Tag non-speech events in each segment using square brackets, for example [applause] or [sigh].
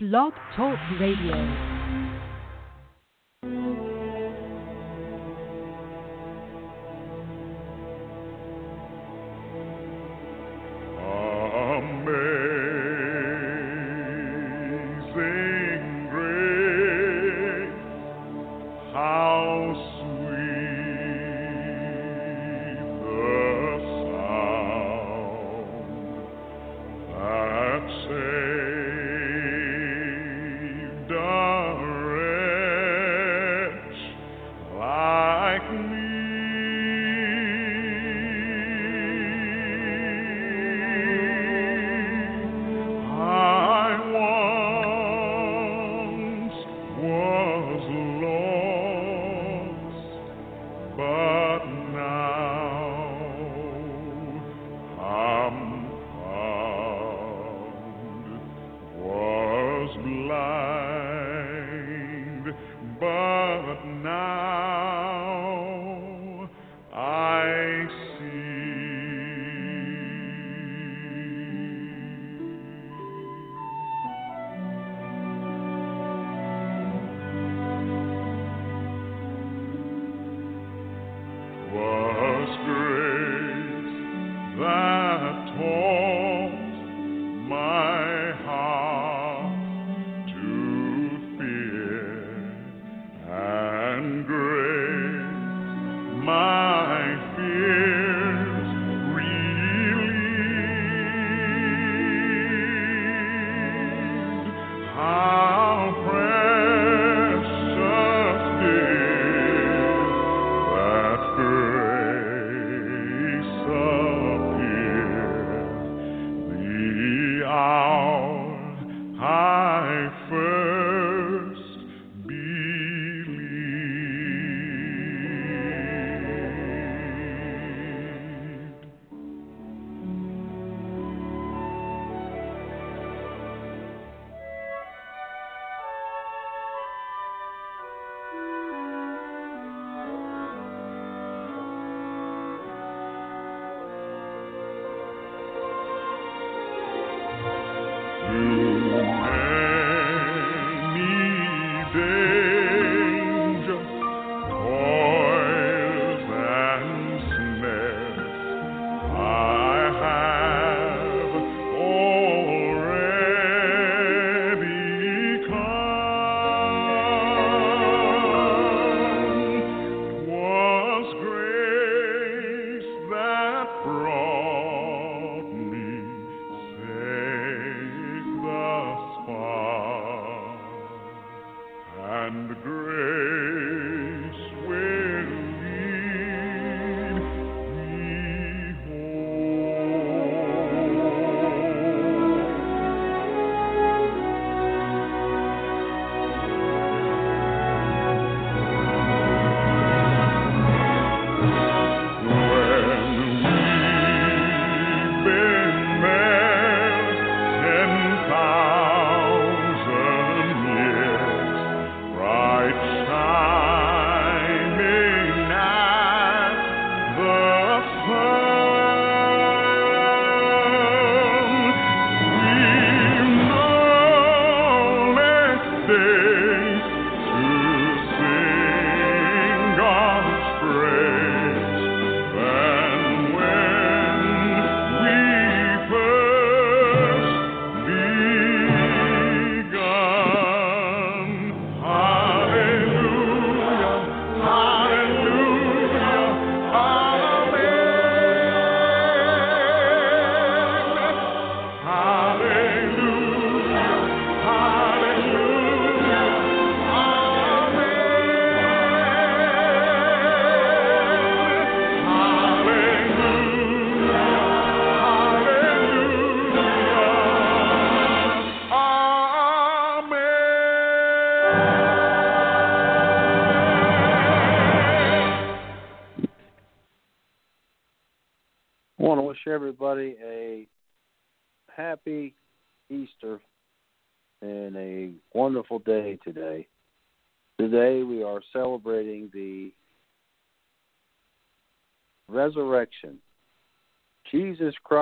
Blog Talk Radio.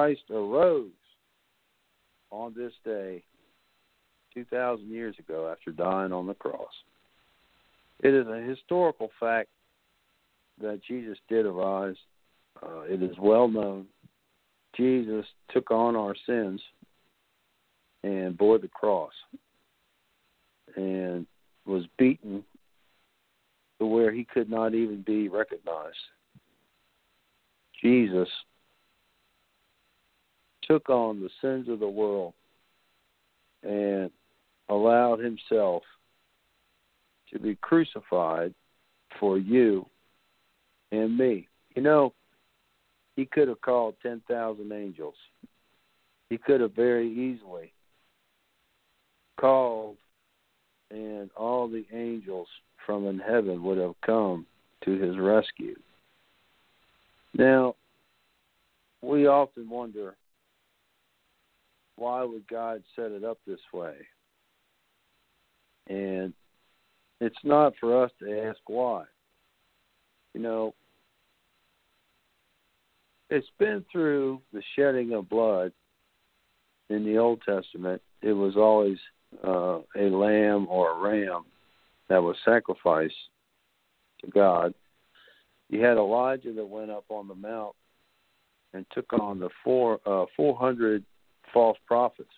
Christ arose on this day 2,000 years ago after dying on the cross. It is a historical fact that Jesus did arise. Uh, it is well known. Jesus took on our sins and bore the cross and was beaten to where he could not even be recognized. Jesus took on the sins of the world and allowed himself to be crucified for you and me. You know, he could have called 10,000 angels. He could have very easily called, and all the angels from in heaven would have come to his rescue. Now, we often wonder why would God set it up this way? And it's not for us to ask why. You know, it's been through the shedding of blood in the Old Testament. It was always uh, a lamb or a ram that was sacrificed to God. You had Elijah that went up on the mount and took on the four uh, four hundred false prophets,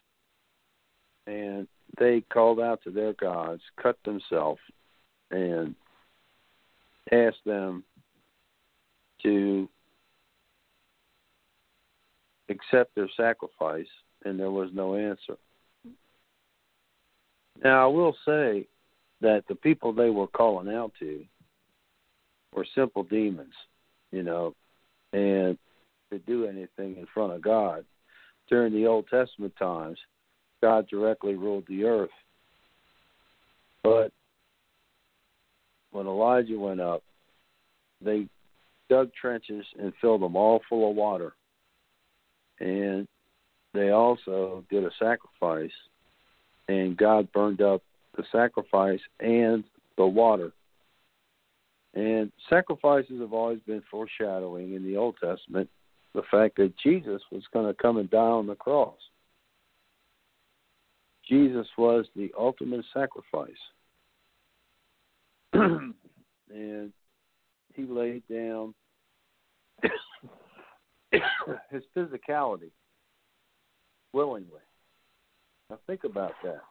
and they called out to their gods, cut themselves, and asked them to accept their sacrifice, and there was no answer. Now, I will say that the people they were calling out to were simple demons, you know, and to do anything in front of God. During the Old Testament times, God directly ruled the earth. But when Elijah went up, they dug trenches and filled them all full of water. And they also did a sacrifice, and God burned up the sacrifice and the water. And sacrifices have always been foreshadowing in the Old Testament the fact that Jesus was going to come and die on the cross. Jesus was the ultimate sacrifice. [clears throat] and he laid down [coughs] his physicality willingly. Now think about that.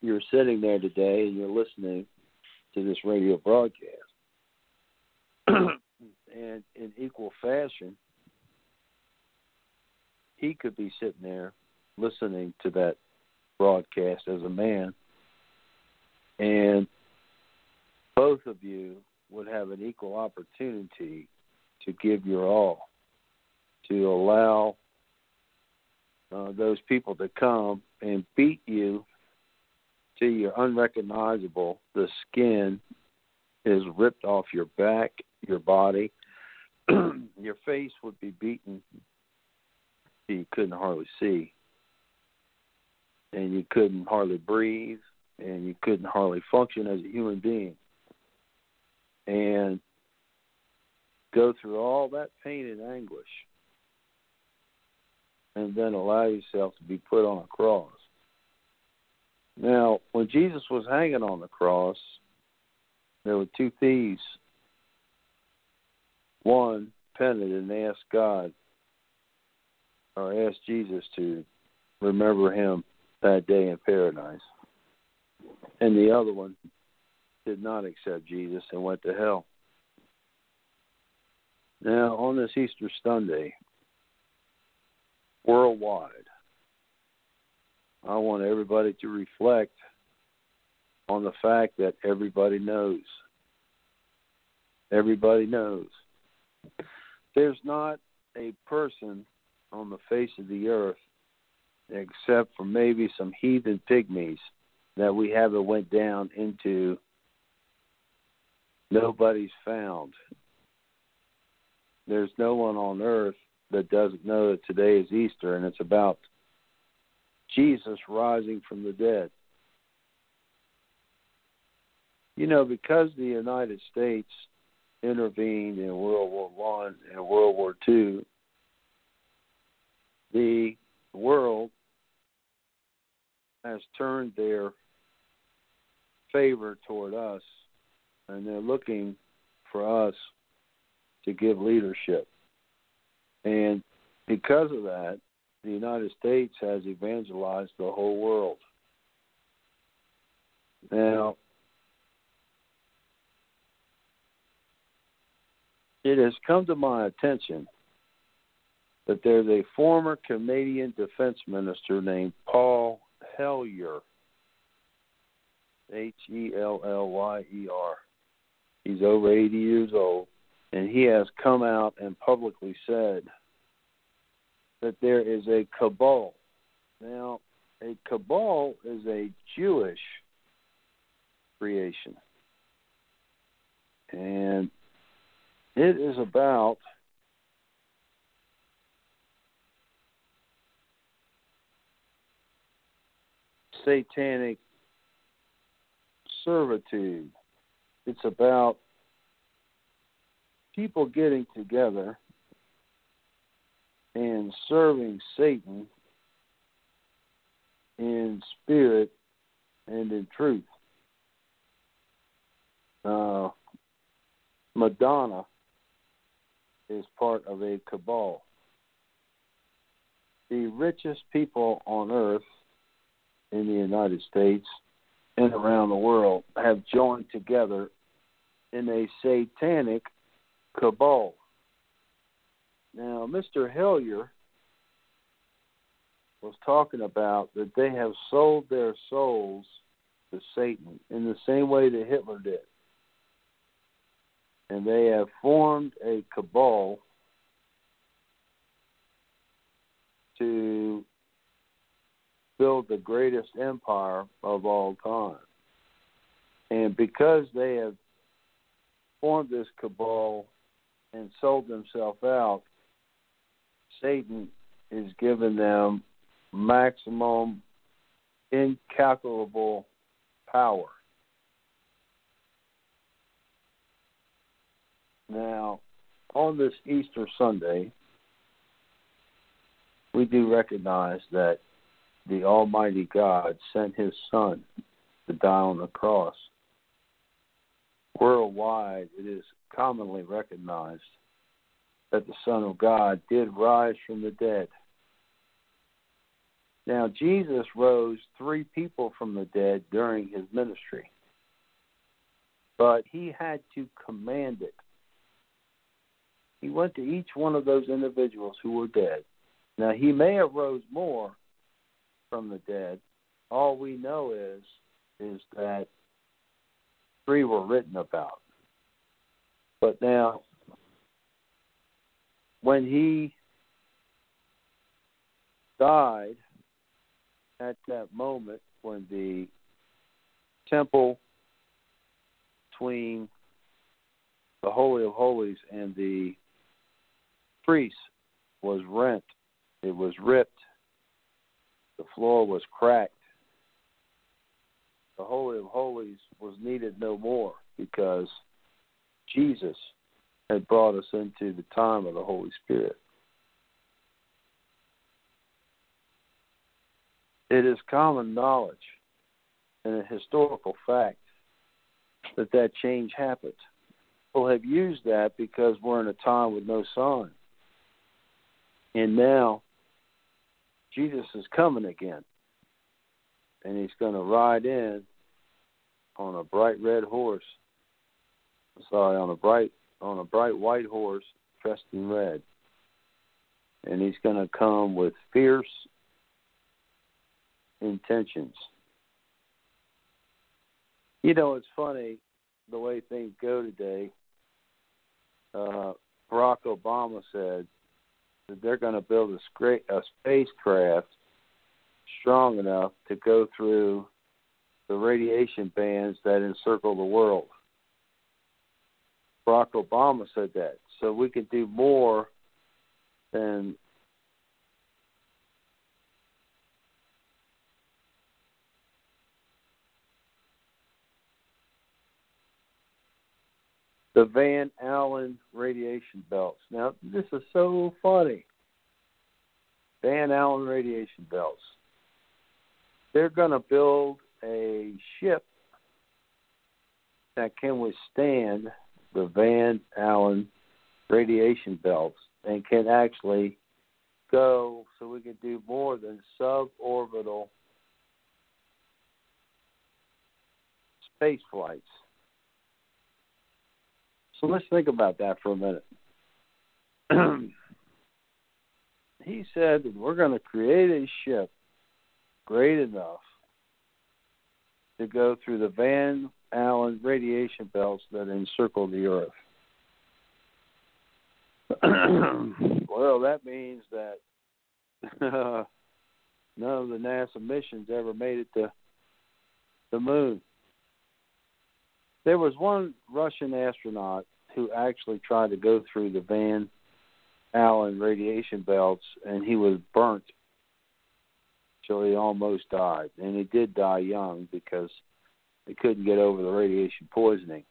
You're sitting there today and you're listening to this radio broadcast. [clears throat] and in equal fashion, he could be sitting there listening to that broadcast as a man, and both of you would have an equal opportunity to give your all, to allow uh, those people to come and beat you till you're unrecognizable. The skin is ripped off your back, your body. [clears throat] your face would be beaten you couldn't hardly see and you couldn't hardly breathe and you couldn't hardly function as a human being and go through all that pain and anguish and then allow yourself to be put on a cross. Now, when Jesus was hanging on the cross, there were two thieves. One repented and asked God Uh, or asked Jesus to remember him that day in paradise. And the other one did not accept Jesus and went to hell. Now, on this Easter Sunday, worldwide, I want everybody to reflect on the fact that everybody knows. Everybody knows. There's not a person on the face of the earth except for maybe some heathen pygmies that we haven't went down into nobody's found. There's no one on earth that doesn't know that today is easter and it's about jesus rising from the dead. You know because the united states intervened in world war one and world war two the world has turned their favor toward us, and they're looking for us to give leadership. And because of that, the United States has evangelized the whole world. Now, it has come to my attention that there's a former Canadian defense minister named Paul Hellyer. H E L L Y E R. He's over 80 years old, and he has come out and publicly said that there is a cabal. Now, a cabal is a Jewish creation. And it is about satanic servitude. It's about people getting together and serving Satan in spirit and in truth. Uh, Madonna is part of a cabal. The richest people on earth in the United States and around the world have joined together in a satanic cabal. Now, Mr. Hellyer was talking about that they have sold their souls to Satan in the same way that Hitler did. And they have formed a cabal to build the greatest empire of all time. And because they have formed this cabal and sold themselves out, Satan is giving them maximum, incalculable power. Now, on this Easter Sunday, we do recognize that the Almighty God sent His Son to die on the cross. Worldwide, it is commonly recognized that the Son of God did rise from the dead. Now, Jesus rose three people from the dead during his ministry, but he had to command it. He went to each one of those individuals who were dead. Now, he may have rose more from the dead. All we know is is that three were written about. But now, when he died, at that moment, when the temple between the Holy of Holies and the priest was rent, it was ripped, the floor was cracked. The Holy of Holies was needed no more because Jesus had brought us into the time of the Holy Spirit. It is common knowledge and a historical fact that that change happened. People have used that because we're in a time with no sun. And now Jesus is coming again. And he's going to ride in on a bright red horse. Sorry, on a bright on a bright white horse dressed in red. And he's going to come with fierce intentions. You know, it's funny the way things go today. Uh, Barack Obama said that they're going to build a, scra- a spacecraft strong enough to go through the radiation bands that encircle the world. Barack Obama said that. So we could do more than the Van Allen radiation belts. Now, this is so funny. Van Allen radiation belts. they're going to build a ship that can withstand the Van Allen radiation belts and can actually go so we can do more than suborbital space flights. So let's think about that for a minute. [clears throat] he said that we're going to create a ship great enough to go through the Van Allen radiation belts that encircle the Earth. [clears throat] well, that means that [laughs] none of the NASA missions ever made it to the moon. There was one Russian astronaut who actually tried to go through the Van Allen radiation belts, and he was burnt till he almost died. And he did die young because they couldn't get over the radiation poisoning.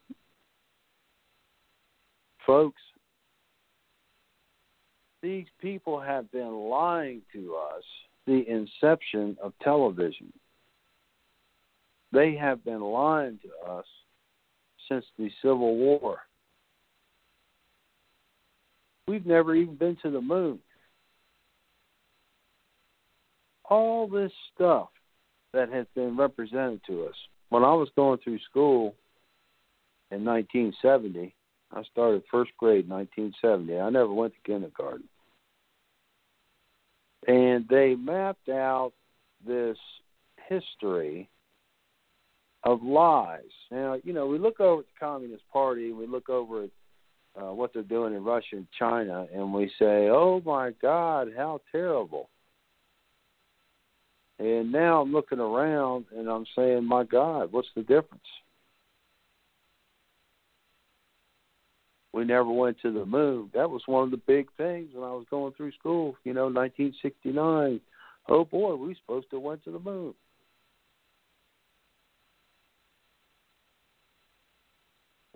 Folks, these people have been lying to us the inception of television. They have been lying to us since the Civil War. We've never even been to the moon. All this stuff that has been represented to us. When I was going through school in 1970, I started first grade in 1970. I never went to kindergarten. And they mapped out this history of lies. Now, you know, we look over at the Communist Party, we look over at uh, what they're doing in Russia and China, and we say, "Oh my God, how terrible!" And now I'm looking around and I'm saying, "My God, what's the difference?" We never went to the moon. That was one of the big things when I was going through school. You know, 1969. Oh boy, we supposed to went to the moon.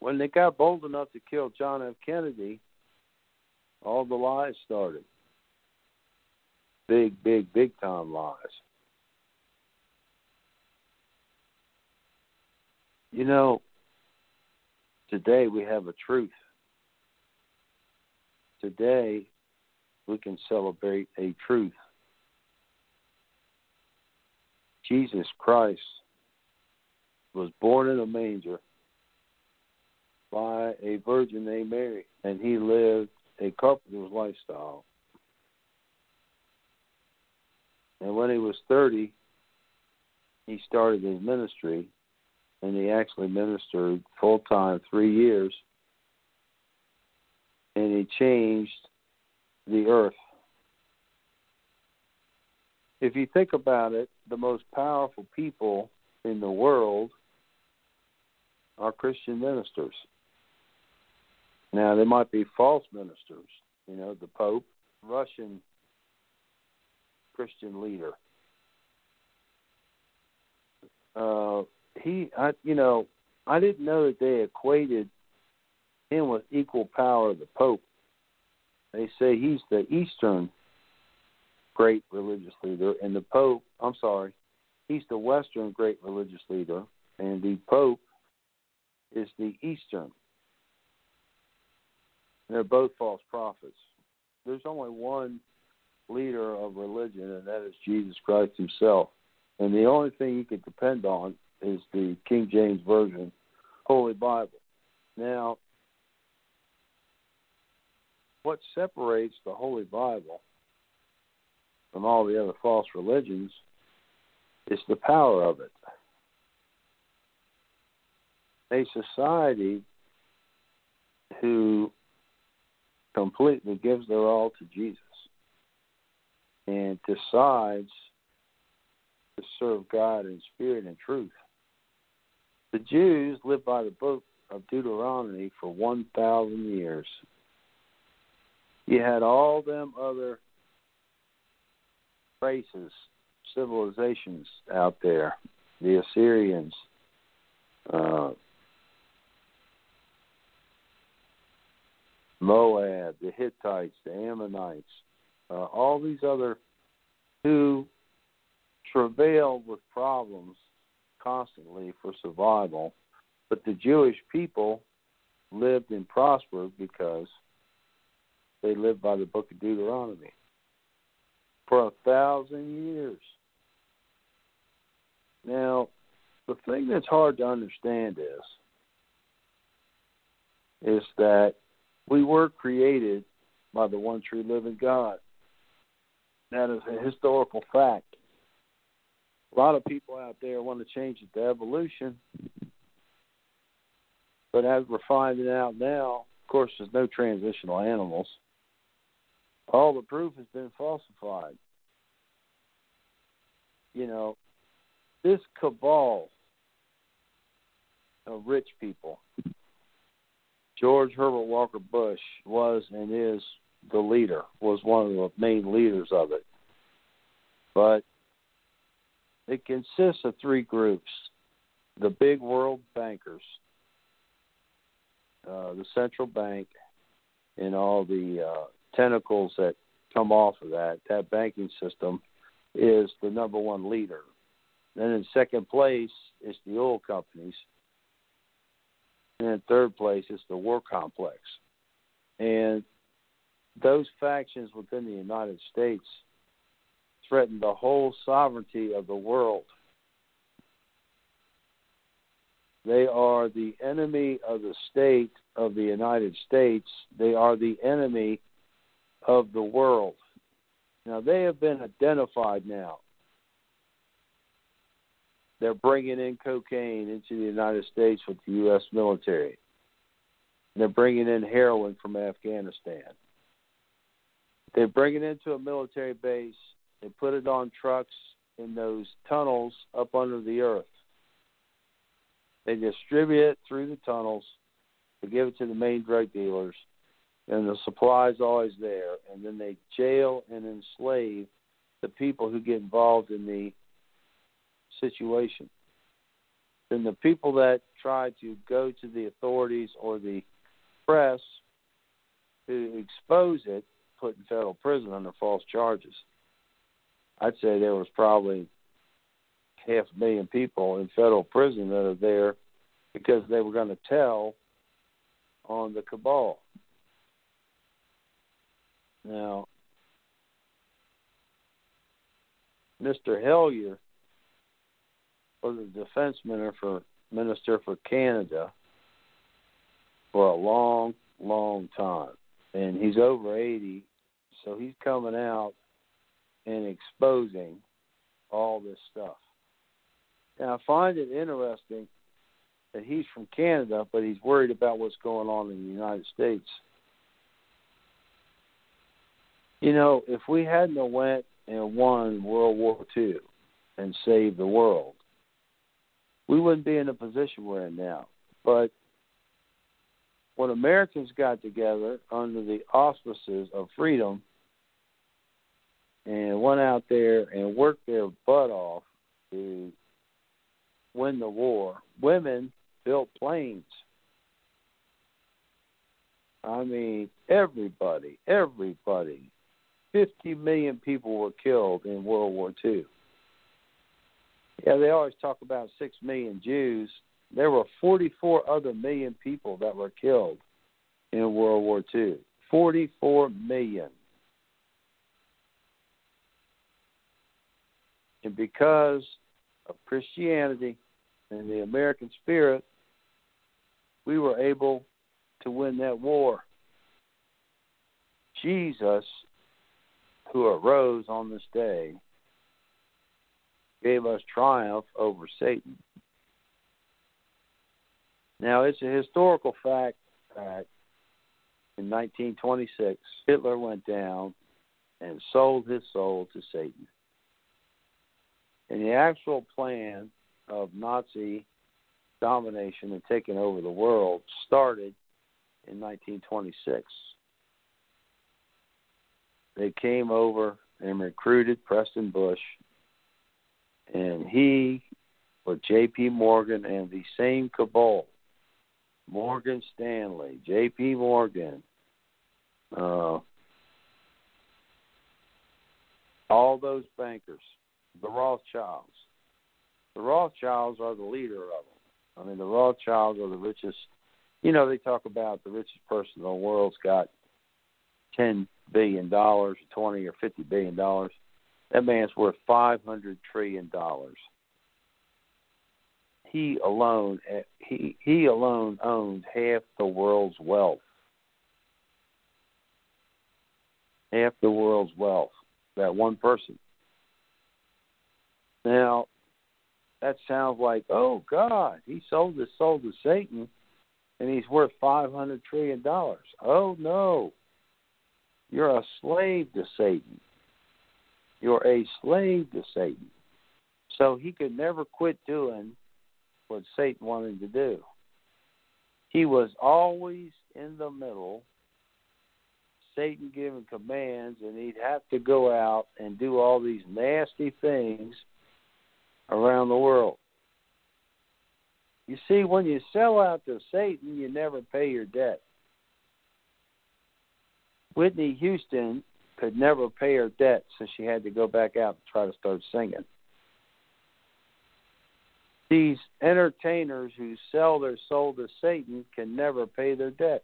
When they got bold enough to kill John F. Kennedy, all the lies started. Big, big, big time lies. You know, today we have a truth. Today we can celebrate a truth. Jesus Christ was born in a manger by a virgin named Mary, and he lived a carpenter's lifestyle. And when he was 30, he started his ministry, and he actually ministered full time three years, and he changed the earth. If you think about it, the most powerful people in the world are Christian ministers. Now, they might be false ministers, you know, the Pope, Russian Christian leader. Uh, he, I, you know, I didn't know that they equated him with equal power of the Pope. They say he's the Eastern great religious leader, and the Pope, I'm sorry, he's the Western great religious leader, and the Pope is the Eastern they're both false prophets. There's only one leader of religion, and that is Jesus Christ Himself. And the only thing you can depend on is the King James Version, Holy Bible. Now, what separates the Holy Bible from all the other false religions is the power of it. A society who completely gives their all to Jesus and decides to serve God in spirit and truth. The Jews lived by the book of Deuteronomy for 1,000 years. You had all them other races, civilizations out there, the Assyrians, uh, Moab, the Hittites, the Ammonites, uh, all these other who travailed with problems constantly for survival, but the Jewish people lived and prospered because they lived by the book of Deuteronomy for a thousand years. Now, the thing that's hard to understand is is that we were created by the one true living God. That is a historical fact. A lot of people out there want to change it to evolution. But as we're finding out now, of course, there's no transitional animals. All the proof has been falsified. You know, this cabal of rich people, George Herbert Walker Bush was and is the leader, was one of the main leaders of it. But it consists of three groups the big world bankers, uh, the central bank, and all the uh, tentacles that come off of that. That banking system is the number one leader. Then in second place is the oil companies. And in third place is the war complex. And those factions within the United States threaten the whole sovereignty of the world. They are the enemy of the state of the United States. They are the enemy of the world. Now, they have been identified now. They're bringing in cocaine into the United States with the U.S. military. They're bringing in heroin from Afghanistan. They bring it into a military base they put it on trucks in those tunnels up under the earth. They distribute it through the tunnels. They give it to the main drug dealers, and the supply is always there. And then they jail and enslave the people who get involved in the situation. Then the people that try to go to the authorities or the press to expose it, put in federal prison under false charges. I'd say there was probably half a million people in federal prison that are there because they were going to tell on the cabal. Now, Mr. Hellyer was the defense minister for minister for Canada for a long, long time, and he's over eighty, so he's coming out and exposing all this stuff. Now, I find it interesting that he's from Canada, but he's worried about what's going on in the United States. You know, if we hadn't went and won World War II and saved the world, we wouldn't be in the position we're in now. But when Americans got together under the auspices of freedom – and went out there and worked their butt off to win the war. Women built planes. I mean, everybody, everybody. 50 million people were killed in World War II. Yeah, they always talk about 6 million Jews. There were 44 other million people that were killed in World War II. 44 million. And because of Christianity and the American spirit, we were able to win that war. Jesus, who arose on this day, gave us triumph over Satan. Now, it's a historical fact that in 1926, Hitler went down and sold his soul to Satan. And the actual plan of Nazi domination and taking over the world started in 1926. They came over and recruited Preston Bush, and he, with J.P. Morgan and the same cabal, Morgan Stanley, J.P. Morgan, uh, all those bankers the Rothschilds. The Rothschilds are the leader of them. I mean, the Rothschilds are the richest. You know, they talk about the richest person in the world's got ten billion dollars, twenty or fifty billion dollars. That man's worth five hundred trillion dollars. He alone, eh, he he alone owns half the world's wealth. Half the world's wealth. That one person. Now, that sounds like, oh God, he sold his soul to Satan, and he's worth five hundred trillion dollars. Oh no, you're a slave to Satan. You're a slave to Satan. So he could never quit doing what Satan wanted to do. He was always in the middle, Satan giving commands, and he'd have to go out and do all these nasty things around the world. You see, when you sell out to Satan, you never pay your debt. Whitney Houston could never pay her debt, so she had to go back out and try to start singing. These entertainers who sell their soul to Satan can never pay their debt.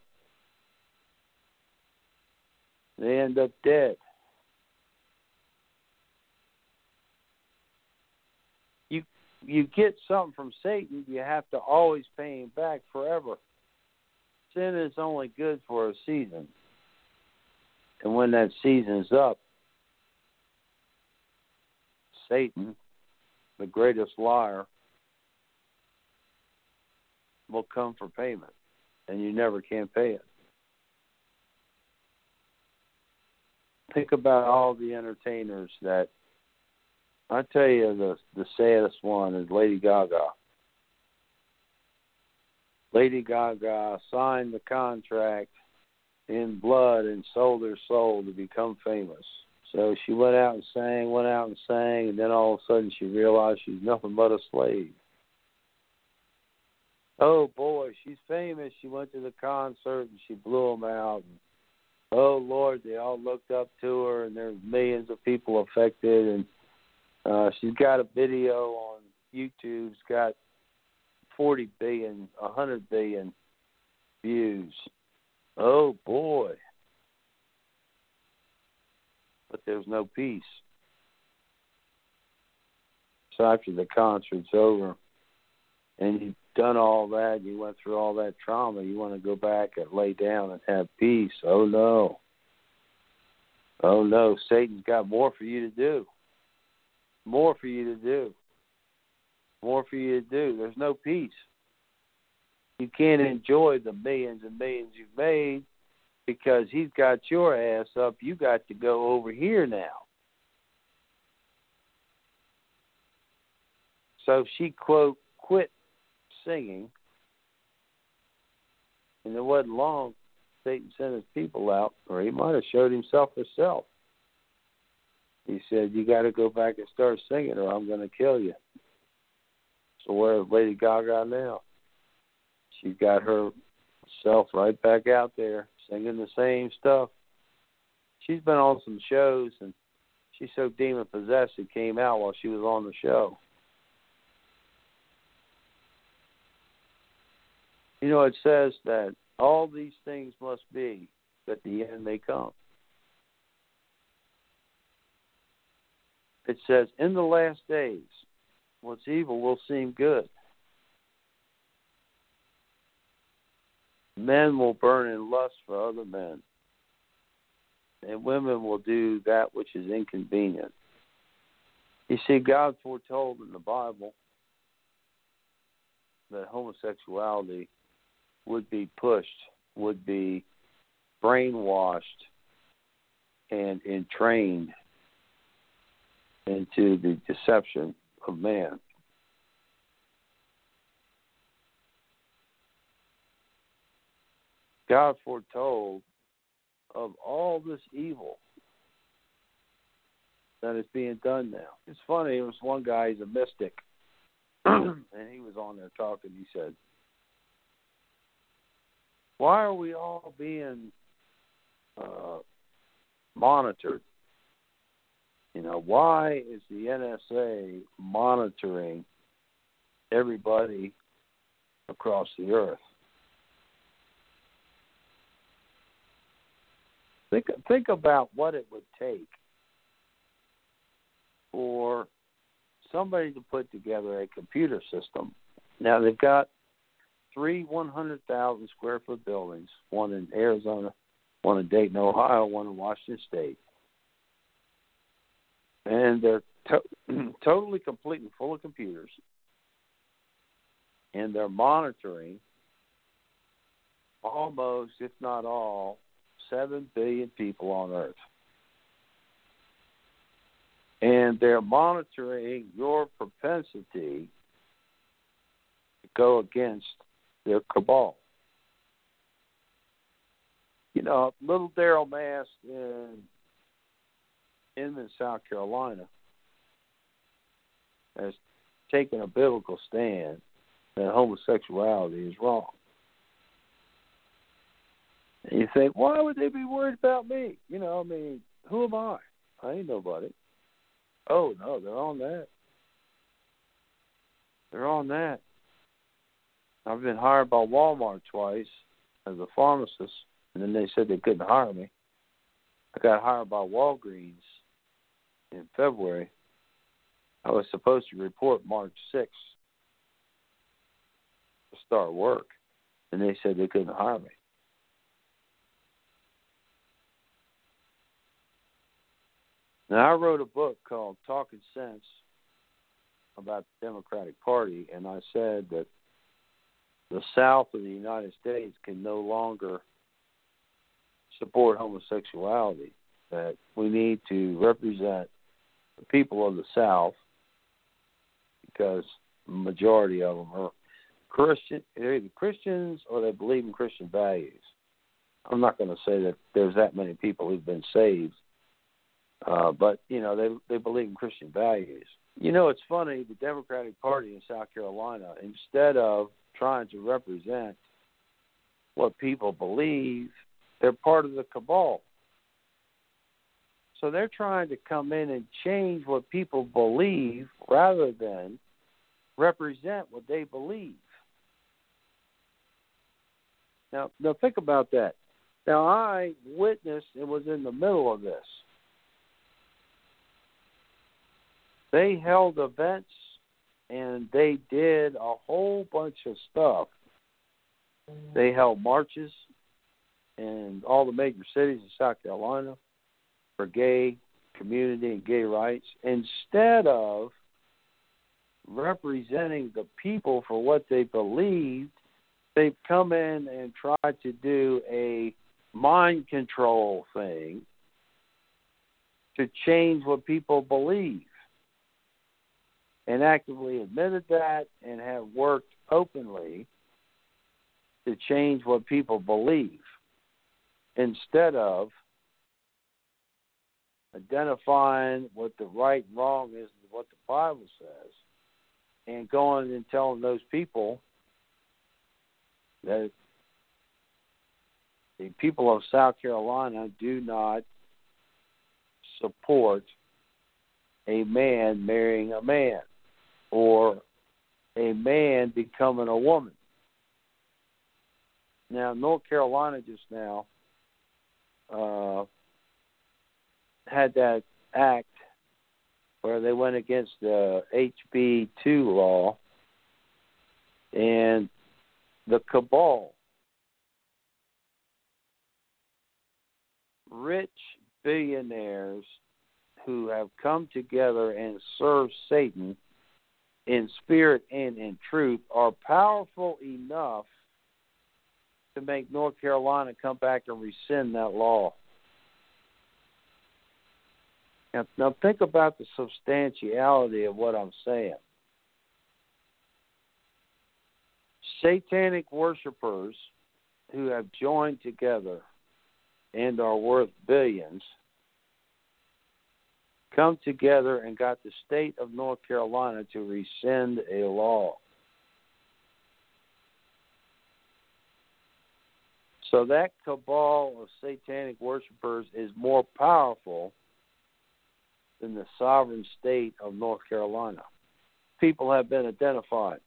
They end up dead. You you get something from Satan, you have to always pay him back forever. Sin is only good for a season. And when that season's up, Satan, the greatest liar, will come for payment, and you never can pay it. Think about all the entertainers that I tell you the the saddest one is Lady Gaga. Lady Gaga signed the contract in blood and sold her soul to become famous. So she went out and sang, went out and sang, and then all of a sudden she realized she's nothing but a slave. Oh boy, she's famous. She went to the concert and she blew them out. And, oh Lord, they all looked up to her, and there's millions of people affected. And uh, she's got a video on YouTube. It's got 40 billion, 100 billion views. Oh boy. But there's no peace. So after the concert's over and you've done all that, you went through all that trauma, you want to go back and lay down and have peace. Oh no. Oh no, Satan's got more for you to do. More for you to do. More for you to do. There's no peace you can't enjoy the millions and millions you've made because he's got your ass up. You got to go over here now. So she quote quit singing, and it wasn't long. Satan sent his people out, or he might have showed himself himself. He said, "You got to go back and start singing, or I'm going to kill you." So where's Lady Gaga now? She's got herself right back out there singing the same stuff. She's been on some shows and she's so demon possessed it came out while she was on the show. You know, it says that all these things must be that the end may come. It says, in the last days, what's evil will seem good. Men will burn in lust for other men, and women will do that which is inconvenient. You see, God foretold in the Bible that homosexuality would be pushed, would be brainwashed, and entrained into the deception of man. God foretold of all this evil that is being done now. It's funny, there was one guy, he's a mystic, [clears throat] and he was on there talking. He said, Why are we all being uh, monitored? You know, why is the NSA monitoring everybody across the earth? Think think about what it would take for somebody to put together a computer system. Now they've got three 100,000 square foot buildings, one in Arizona, one in Dayton, Ohio, one in Washington State. And they're to- [clears throat] totally complete and full of computers. And they're monitoring almost, if not all, 7 billion people on Earth. And they're monitoring your propensity to go against their cabal. You know, little Daryl Mast in Inman, South Carolina, has taken a biblical stand that homosexuality is wrong. You say, why would they be worried about me? You know, I mean, who am I? I ain't nobody. Oh no, they're on that. They're on that. I've been hired by Walmart twice as a pharmacist, and then they said they couldn't hire me. I got hired by Walgreens in February. I was supposed to report March 6th to start work, and they said they couldn't hire me. Now, I wrote a book called Talking Sense about the Democratic Party, and I said that the South of the United States can no longer support homosexuality, that we need to represent the people of the South because the majority of them are Christian, they're either Christians or they believe in Christian values. I'm not going to say that there's that many people who've been saved uh, but you know they they believe in Christian values. You know, it's funny. The Democratic Party in South Carolina, instead of trying to represent what people believe, they're part of the cabal. So they're trying to come in and change what people believe rather than represent what they believe. Now, now think about that. Now, I witnessed and was in the middle of this. They held events and they did a whole bunch of stuff. They held marches in all the major cities in South Carolina for gay community and gay rights instead of representing the people for what they believed they've come in and tried to do a mind control thing to change what people believe and actively admitted that and have worked openly to change what people believe instead of identifying what the right and wrong is what the Bible says and going and telling those people that the people of South Carolina do not support a man marrying a man or a man becoming a woman. Now, North Carolina just now uh, had that act where they went against the HB 2 law and the cabal. Rich billionaires who have come together and served Satan in spirit and in truth are powerful enough to make North Carolina come back and rescind that law. Now, now think about the substantiality of what I'm saying. Satanic worshippers who have joined together and are worth billions – come together and got the state of North Carolina to rescind a law. So that cabal of satanic worshippers is more powerful than the sovereign state of North Carolina. People have been identified.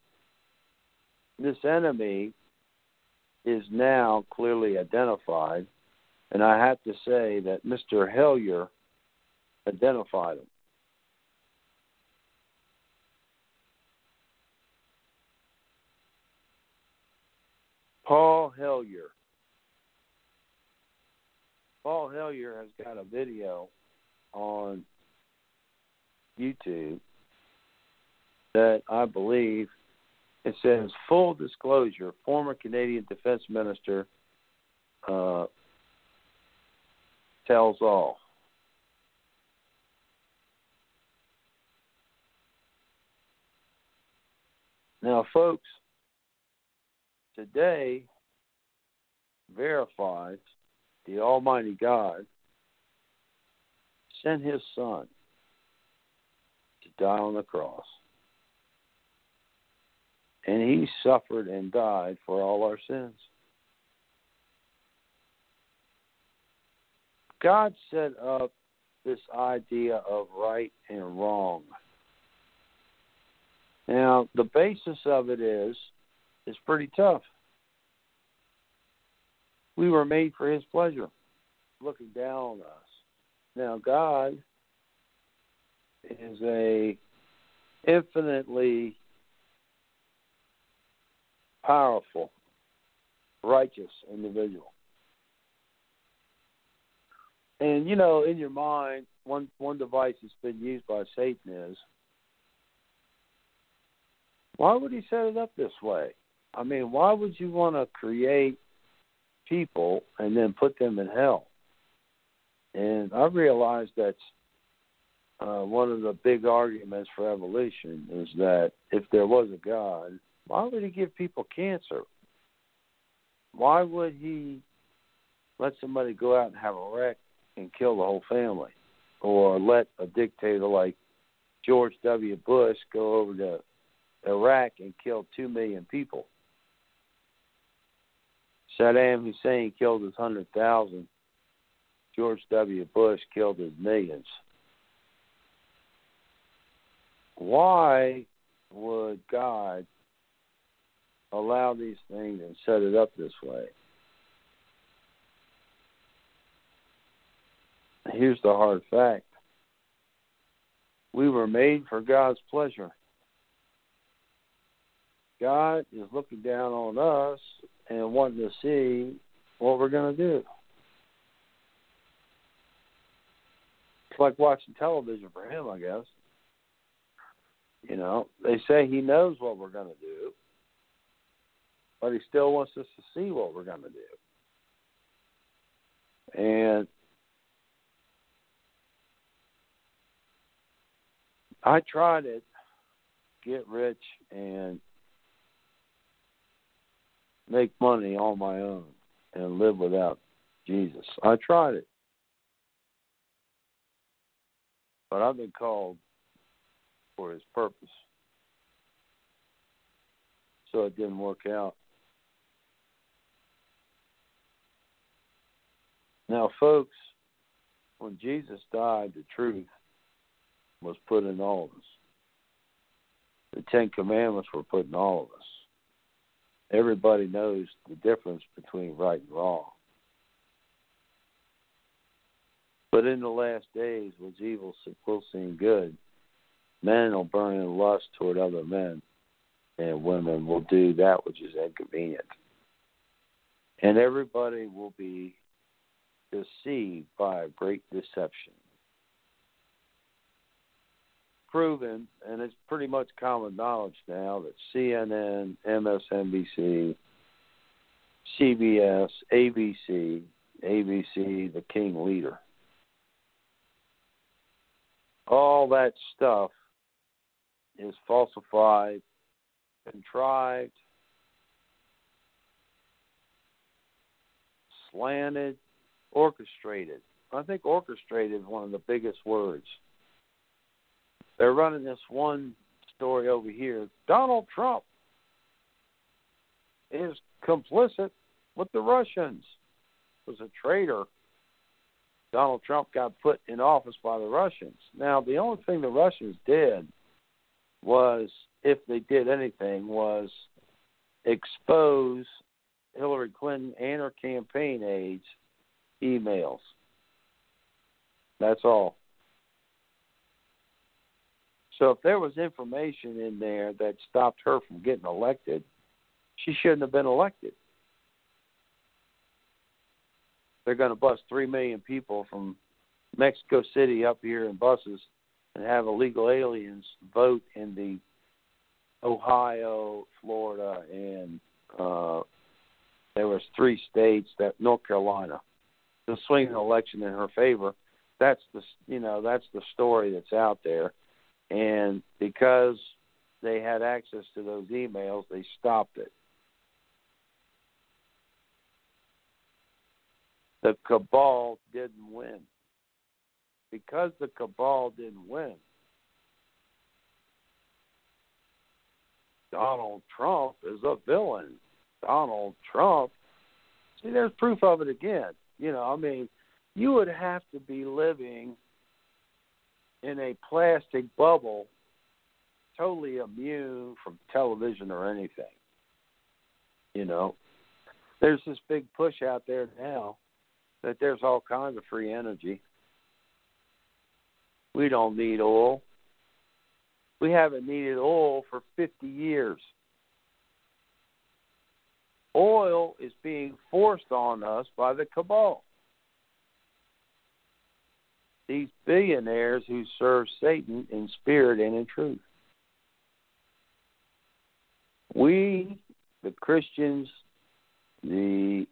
This enemy is now clearly identified, and I have to say that Mr. Hellyer identified them. Paul Hellyer. Paul Hellyer has got a video on YouTube that I believe it says full disclosure former Canadian defense minister uh, tells all. Now, folks, today verifies the Almighty God sent his son to die on the cross. And he suffered and died for all our sins. God set up this idea of right and wrong. Now, the basis of it is is pretty tough. We were made for his pleasure, looking down on us. Now God is a infinitely powerful, righteous individual. And you know, in your mind, one one device that's been used by Satan is why would he set it up this way? I mean, why would you want to create people and then put them in hell? And I realize that's uh, one of the big arguments for evolution is that if there was a God, why would he give people cancer? Why would he let somebody go out and have a wreck and kill the whole family? Or let a dictator like George W. Bush go over to Iraq and killed two million people? Saddam Hussein killed his hundred thousand. George W. Bush killed his millions. Why would God allow these things and set it up this way? Here's the hard fact we were made for God's pleasure. God is looking down on us and wanting to see what we're going to do. It's like watching television for him, I guess. You know, they say he knows what we're going to do, but he still wants us to see what we're going to do. And I tried to get rich and make money on my own and live without Jesus. I tried it. But I've been called for his purpose. So it didn't work out. Now, folks, when Jesus died, the truth was put in all of us. The Ten Commandments were put in all of us everybody knows the difference between right and wrong. But in the last days, when evil will seem good, men will burn in lust toward other men, and women will do that which is inconvenient. And everybody will be deceived by a great deception proven, and it's pretty much common knowledge now, that CNN, MSNBC, CBS, ABC, ABC, the king leader, all that stuff is falsified, contrived, slanted, orchestrated. I think orchestrated is one of the biggest words they're running this one story over here. Donald Trump is complicit with the Russians. Was a traitor Donald Trump got put in office by the Russians. Now, the only thing the Russians did was, if they did anything, was expose Hillary Clinton and her campaign aides' emails. That's all. So if there was information in there that stopped her from getting elected, she shouldn't have been elected. They're going to bust 3 million people from Mexico City up here in buses and have illegal aliens vote in the Ohio, Florida, and uh, there was three states that North Carolina to swing election in her favor. That's the you know that's the story that's out there, and because they had access to those emails, they stopped it. The cabal didn't win. Because the cabal didn't win, Donald Trump is a villain. Donald Trump. See, there's proof of it again. You know, I mean, you would have to be living in a plastic bubble, totally immune from television or anything. You know, there's this big push out there now that there's all kinds of free energy. We don't need oil. We haven't needed oil for 50 years. Oil is being forced on us by the cabal. These billionaires who serve Satan in spirit and in truth. We, the Christians, the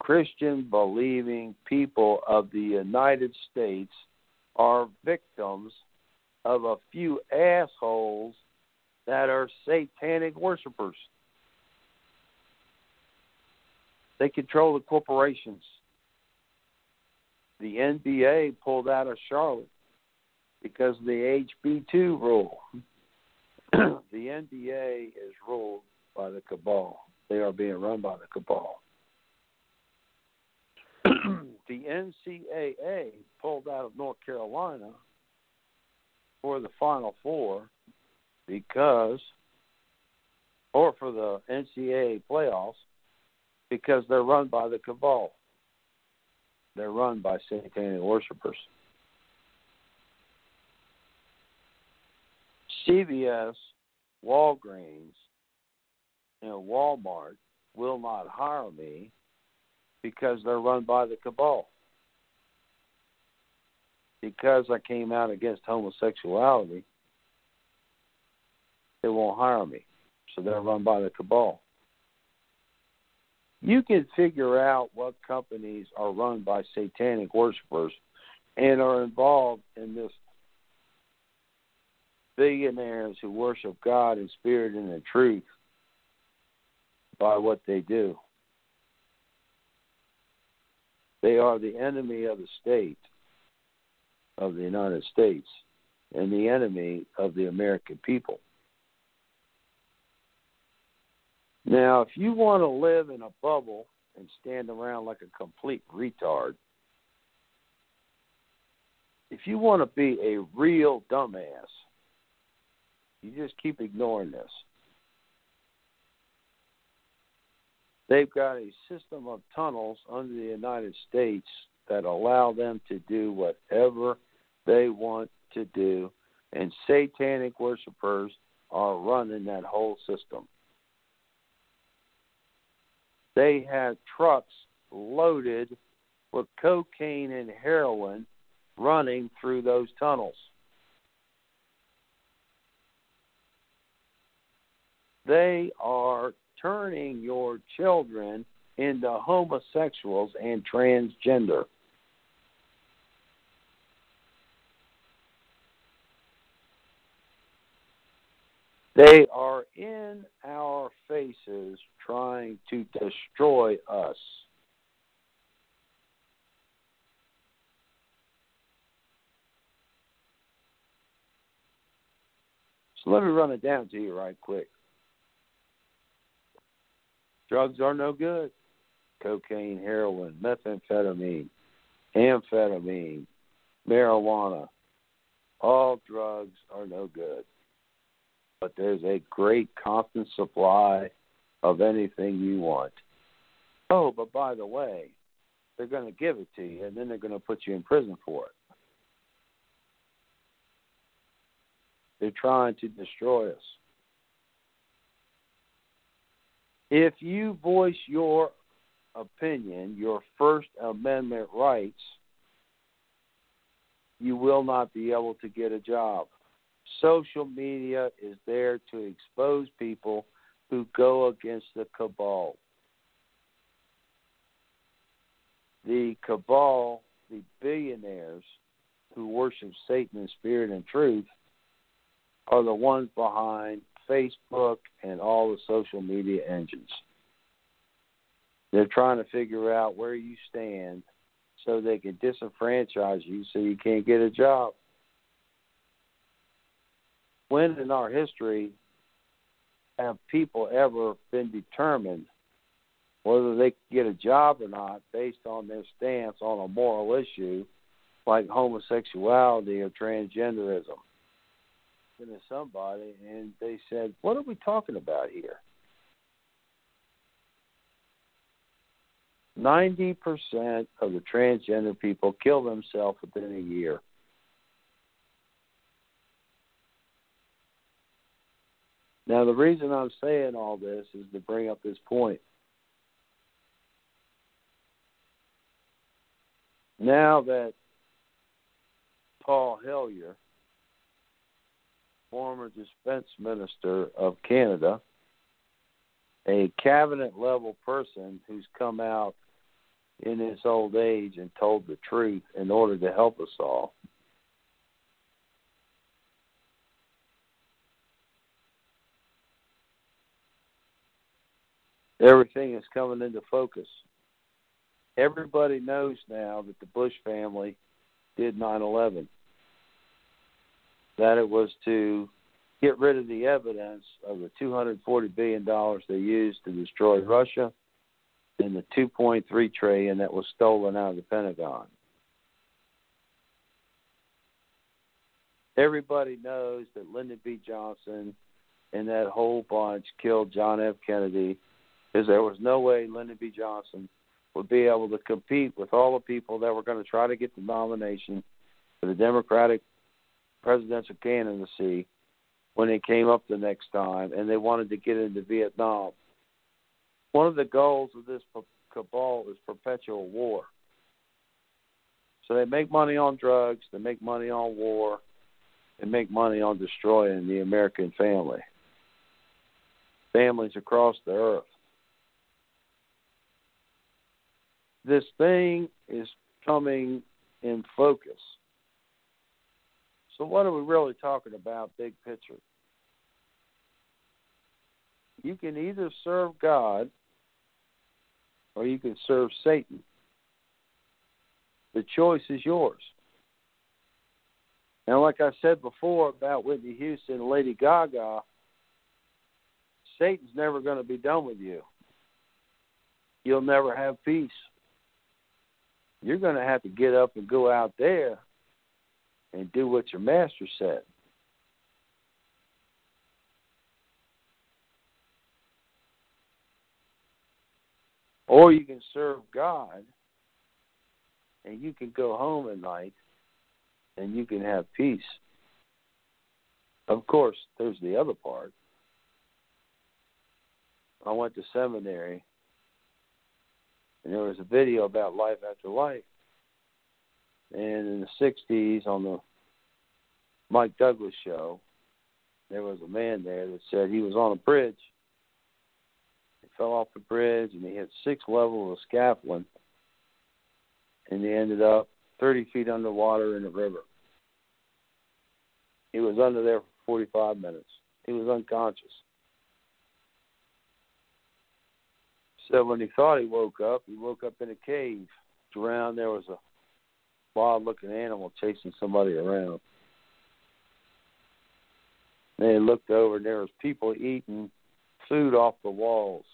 Christian believing people of the United States, are victims of a few assholes that are satanic worshipers. They control the corporations. The NBA pulled out of Charlotte because of the HB2 rule. [clears throat] the NBA is ruled by the cabal. They are being run by the cabal. [clears throat] the NCAA pulled out of North Carolina for the Final Four because, or for the NCAA playoffs because they're run by the cabal. They're run by satanic worshippers. CVS, Walgreens, and Walmart will not hire me because they're run by the cabal. Because I came out against homosexuality, they won't hire me. So they're run by the cabal you can figure out what companies are run by satanic worshippers and are involved in this billionaires who worship God in spirit and in truth by what they do. They are the enemy of the state, of the United States, and the enemy of the American people. Now, if you want to live in a bubble and stand around like a complete retard, if you want to be a real dumbass, you just keep ignoring this. They've got a system of tunnels under the United States that allow them to do whatever they want to do, and satanic worshippers are running that whole system. They had trucks loaded with cocaine and heroin running through those tunnels. They are turning your children into homosexuals and transgender. They are in our faces trying to destroy us. So let me run it down to you right quick. Drugs are no good. Cocaine, heroin, methamphetamine, amphetamine, marijuana. All drugs are no good. But there's a great constant supply of anything you want. Oh, but by the way, they're going to give it to you, and then they're going to put you in prison for it. They're trying to destroy us. If you voice your opinion, your First Amendment rights, you will not be able to get a job. Social media is there to expose people who go against the cabal. The cabal, the billionaires who worship Satan in spirit and truth, are the ones behind Facebook and all the social media engines. They're trying to figure out where you stand so they can disenfranchise you so you can't get a job. When in our history have people ever been determined whether they get a job or not based on their stance on a moral issue like homosexuality or transgenderism? To somebody and they said, What are we talking about here? 90% of the transgender people kill themselves within a year. Now, the reason I'm saying all this is to bring up this point. Now that Paul Hellyer, former defense minister of Canada, a cabinet level person who's come out in his old age and told the truth in order to help us all. Everything is coming into focus. Everybody knows now that the Bush family did 9 11. That it was to get rid of the evidence of the $240 billion they used to destroy Russia and the 2.3 trillion that was stolen out of the Pentagon. Everybody knows that Lyndon B. Johnson and that whole bunch killed John F. Kennedy because there was no way Lyndon B. Johnson would be able to compete with all the people that were going to try to get the nomination for the Democratic presidential candidacy when it came up the next time, and they wanted to get into Vietnam one of the goals of this cabal is perpetual war. So they make money on drugs, they make money on war, they make money on destroying the American family, families across the earth. This thing is coming in focus. So, what are we really talking about, big picture? You can either serve God or you can serve Satan. The choice is yours. Now, like I said before about Whitney Houston and Lady Gaga, Satan's never going to be done with you. You'll never have peace. You're going to have to get up and go out there and do what your master said. Or you can serve God and you can go home at night and you can have peace. Of course, there's the other part. I went to seminary and there was a video about life after life. And in the 60s on the Mike Douglas show, there was a man there that said he was on a bridge He fell off the bridge and he hit six levels of scaffolding and he ended up 30 feet underwater in the river. He was under there for 45 minutes. He was unconscious. So when he thought he woke up, he woke up in a cave. Around there was a wild looking animal chasing somebody around. And he looked over and there was people eating food off the walls.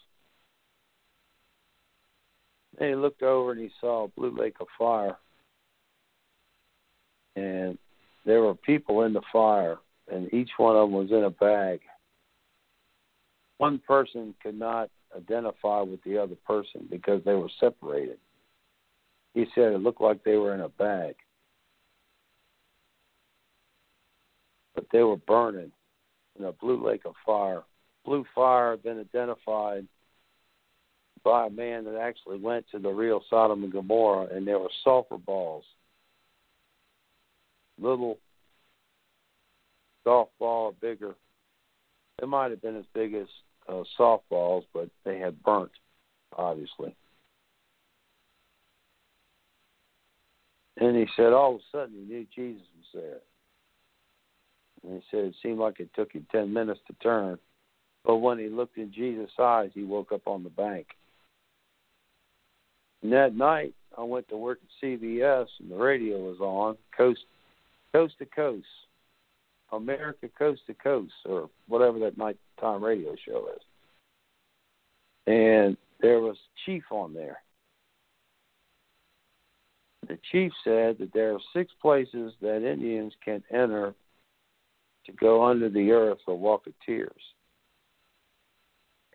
And he looked over and he saw a blue lake of fire and there were people in the fire, and each one of them was in a bag. One person could not identify with the other person because they were separated. He said it looked like they were in a bag. But they were burning in a blue lake of fire. Blue fire had been identified by a man that actually went to the real Sodom and Gomorrah, and there were sulfur balls, little golf ball bigger. It might have been as big as uh, softballs, but they had burnt, obviously. And he said all of a sudden he knew Jesus was there. And he said it seemed like it took him 10 minutes to turn. But when he looked in Jesus' eyes, he woke up on the bank. And that night, I went to work at CVS, and the radio was on, coast, coast to coast, America coast to coast, or whatever that nighttime radio show is. And there was Chief on there. The chief said that there are six places that Indians can enter to go under the earth or walk of tears.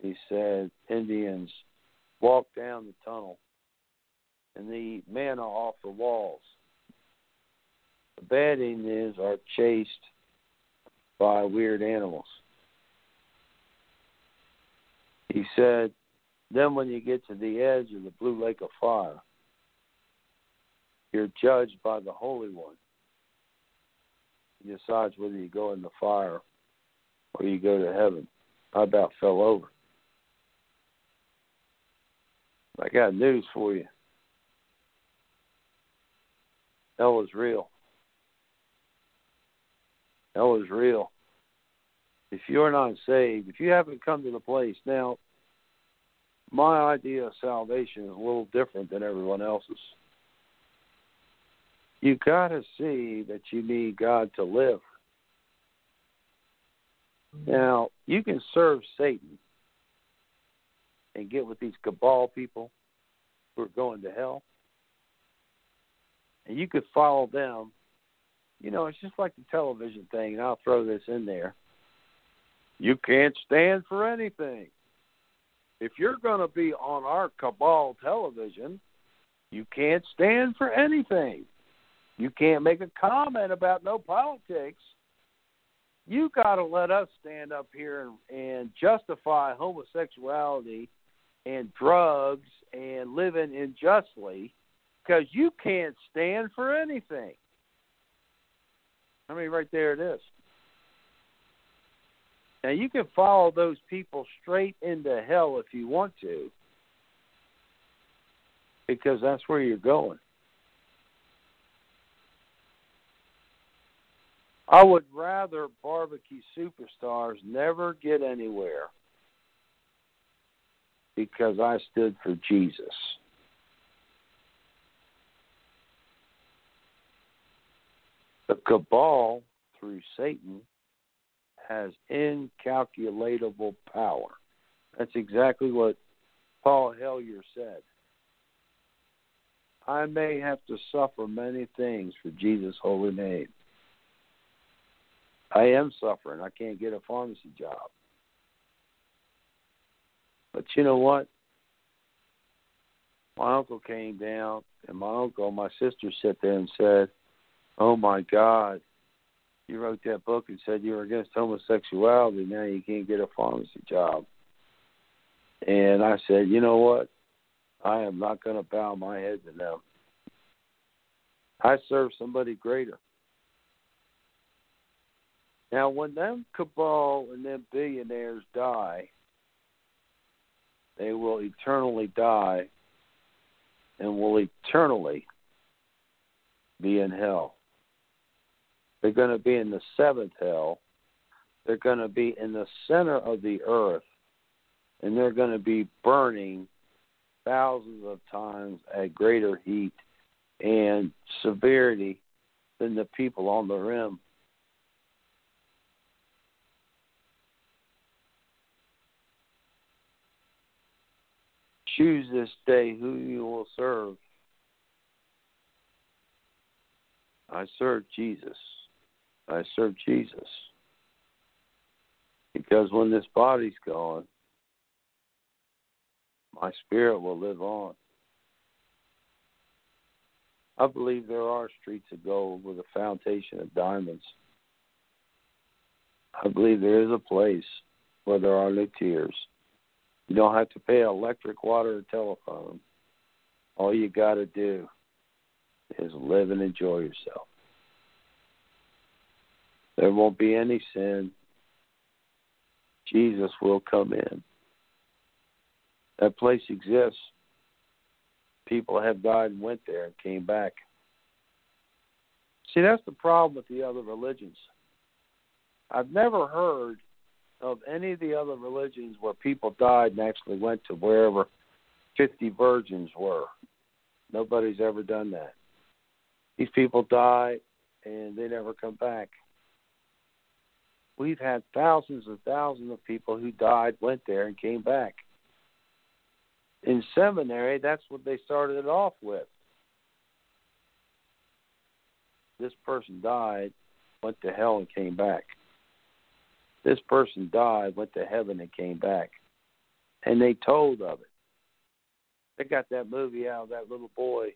He said Indians walk down the tunnel and the men are off the walls. The bad Indians are chased by weird animals. He said, then when you get to the edge of the blue lake of fire, you're judged by the Holy One. He decides whether you go in the fire or you go to heaven. I about fell over. I got news for you. That was real. That was real. If you're not saved, if you haven't come to the place now, my idea of salvation is a little different than everyone else's you got to see that you need God to live. Now, you can serve Satan and get with these cabal people who are going to hell, and you could follow them. You know, it's just like the television thing, and I'll throw this in there. You can't stand for anything. If you're going to be on our cabal television, you can't stand for anything. You can't make a comment about no politics. You got to let us stand up here and, and justify homosexuality and drugs and living unjustly because you can't stand for anything. I mean, right there it is. Now, you can follow those people straight into hell if you want to because that's where you're going. I would rather barbecue superstars never get anywhere because I stood for Jesus. The cabal, through Satan, has incalculable power. That's exactly what Paul Hellyer said. I may have to suffer many things for Jesus' holy name. I am suffering. I can't get a pharmacy job. But you know what? My uncle came down, and my uncle, my sister sat there and said, "Oh my God, you wrote that book and said you were against homosexuality. Now you can't get a pharmacy job." And I said, "You know what? I am not going to bow my head to them. I serve somebody greater." Now, when them cabal and them billionaires die, they will eternally die and will eternally be in hell. They're going to be in the seventh hell. They're going to be in the center of the earth, and they're going to be burning thousands of times at greater heat and severity than the people on the rim. Choose this day who you will serve. I serve Jesus. I serve Jesus. Because when this body's gone, my spirit will live on. I believe there are streets of gold with a foundation of diamonds. I believe there is a place where there are no tears. You don't have to pay electric, water, or telephone. All you got to do is live and enjoy yourself. There won't be any sin. Jesus will come in. That place exists. People have died and went there and came back. See, that's the problem with the other religions. I've never heard of any of the other religions where people died and actually went to wherever 50 virgins were. Nobody's ever done that. These people die and they never come back. We've had thousands and thousands of people who died, went there, and came back. In seminary, that's what they started it off with. This person died, went to hell, and came back. This person died, went to heaven, and came back. And they told of it. They got that movie out of that little boy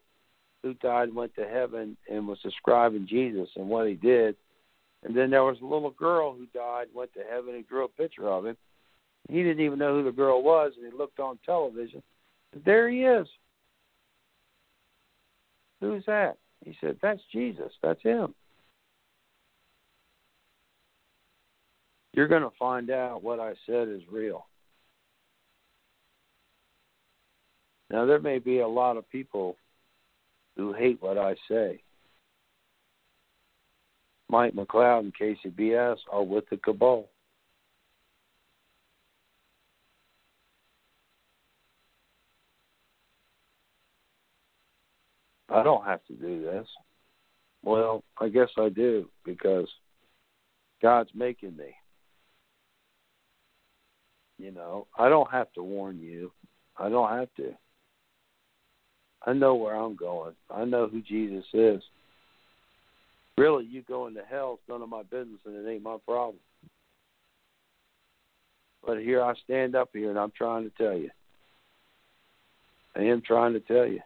who died, went to heaven, and was describing Jesus and what he did. And then there was a little girl who died, went to heaven, and drew a picture of him. He didn't even know who the girl was, and he looked on television. And there he is. Who's that? He said, That's Jesus. That's him. You're going to find out what I said is real. Now, there may be a lot of people who hate what I say. Mike McLeod and KCBS are with the cabal. I don't have to do this. Well, I guess I do because God's making me. You know, I don't have to warn you. I don't have to. I know where I'm going. I know who Jesus is. Really, you going to hell is none of my business and it ain't my problem. But here I stand up here and I'm trying to tell you. I am trying to tell you.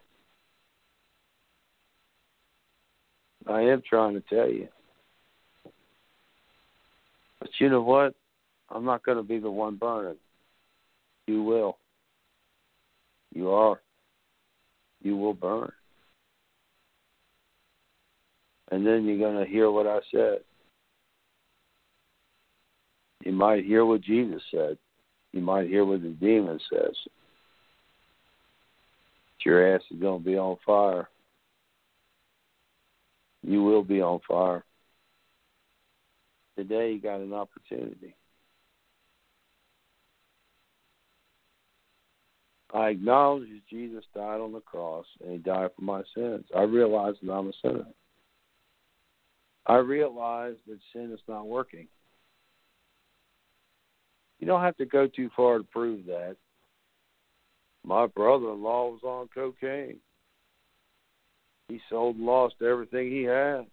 I am trying to tell you. But you know what? I'm not going to be the one burning. You will. You are. You will burn. And then you're going to hear what I said. You might hear what Jesus said. You might hear what the demon says. But your ass is going to be on fire. You will be on fire. Today you got an opportunity. I acknowledge that Jesus died on the cross and he died for my sins. I realize that I'm a sinner. I realize that sin is not working. You don't have to go too far to prove that. My brother in law was on cocaine. He sold and lost everything he had.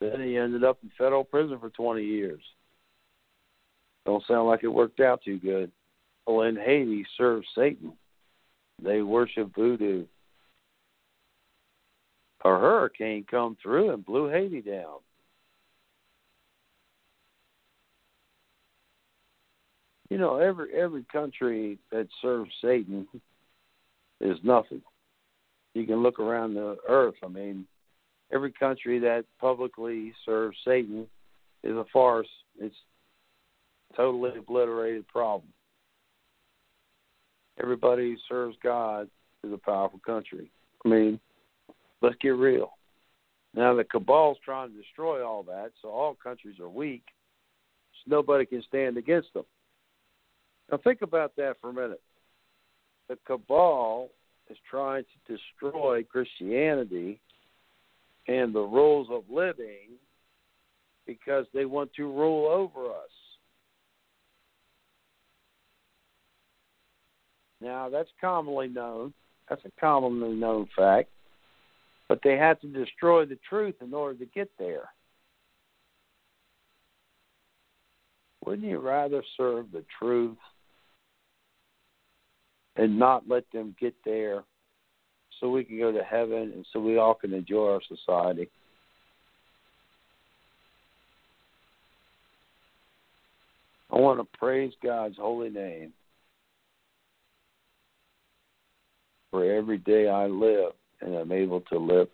Then he ended up in federal prison for 20 years. Don't sound like it worked out too good. Well, in Haiti, serve Satan. They worship voodoo. A hurricane come through and blew Haiti down. You know, every every country that serves Satan is nothing you can look around the earth. I mean, every country that publicly serves Satan is a farce. It's a totally obliterated problem. Everybody who serves God is a powerful country. I mean, let's get real. Now the cabal's trying to destroy all that, so all countries are weak. So nobody can stand against them. Now think about that for a minute. The cabal is trying to destroy Christianity and the rules of living because they want to rule over us. Now, that's commonly known. That's a commonly known fact. But they have to destroy the truth in order to get there. Wouldn't you rather serve the truth and not let them get there so we can go to heaven and so we all can enjoy our society? I want to praise God's holy name for every day I live and I'm able to live.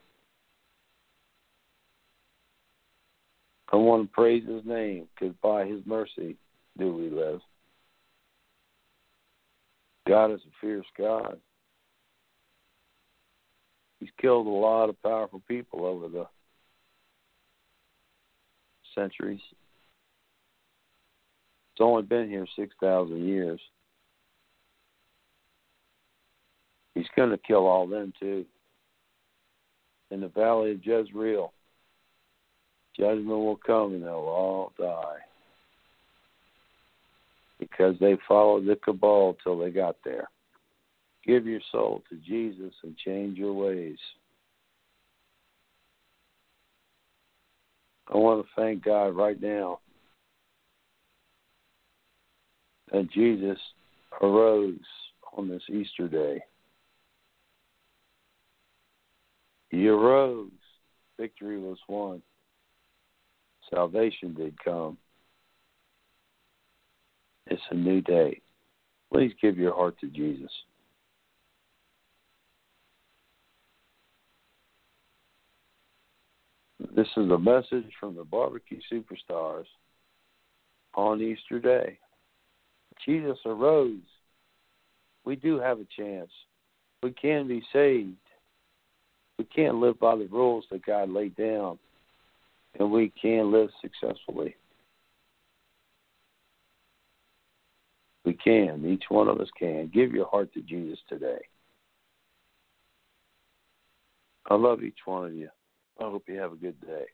I want to praise His name because by His mercy do we live. God is a fierce God. He's killed a lot of powerful people over the centuries. It's only been here 6,000 years. He's going to kill all them too. In the valley of Jezreel, judgment will come and they'll all die because they followed the cabal till they got there. Give your soul to Jesus and change your ways. I want to thank God right now that Jesus arose on this Easter day. He arose. Victory was won. Salvation did come. It's a new day. Please give your heart to Jesus. This is a message from the Barbecue Superstars on Easter Day. Jesus arose. We do have a chance. We can be saved. We can't live by the rules that God laid down, and we can live successfully. We can. Each one of us can. Give your heart to Jesus today. I love each one of you. I hope you have a good day.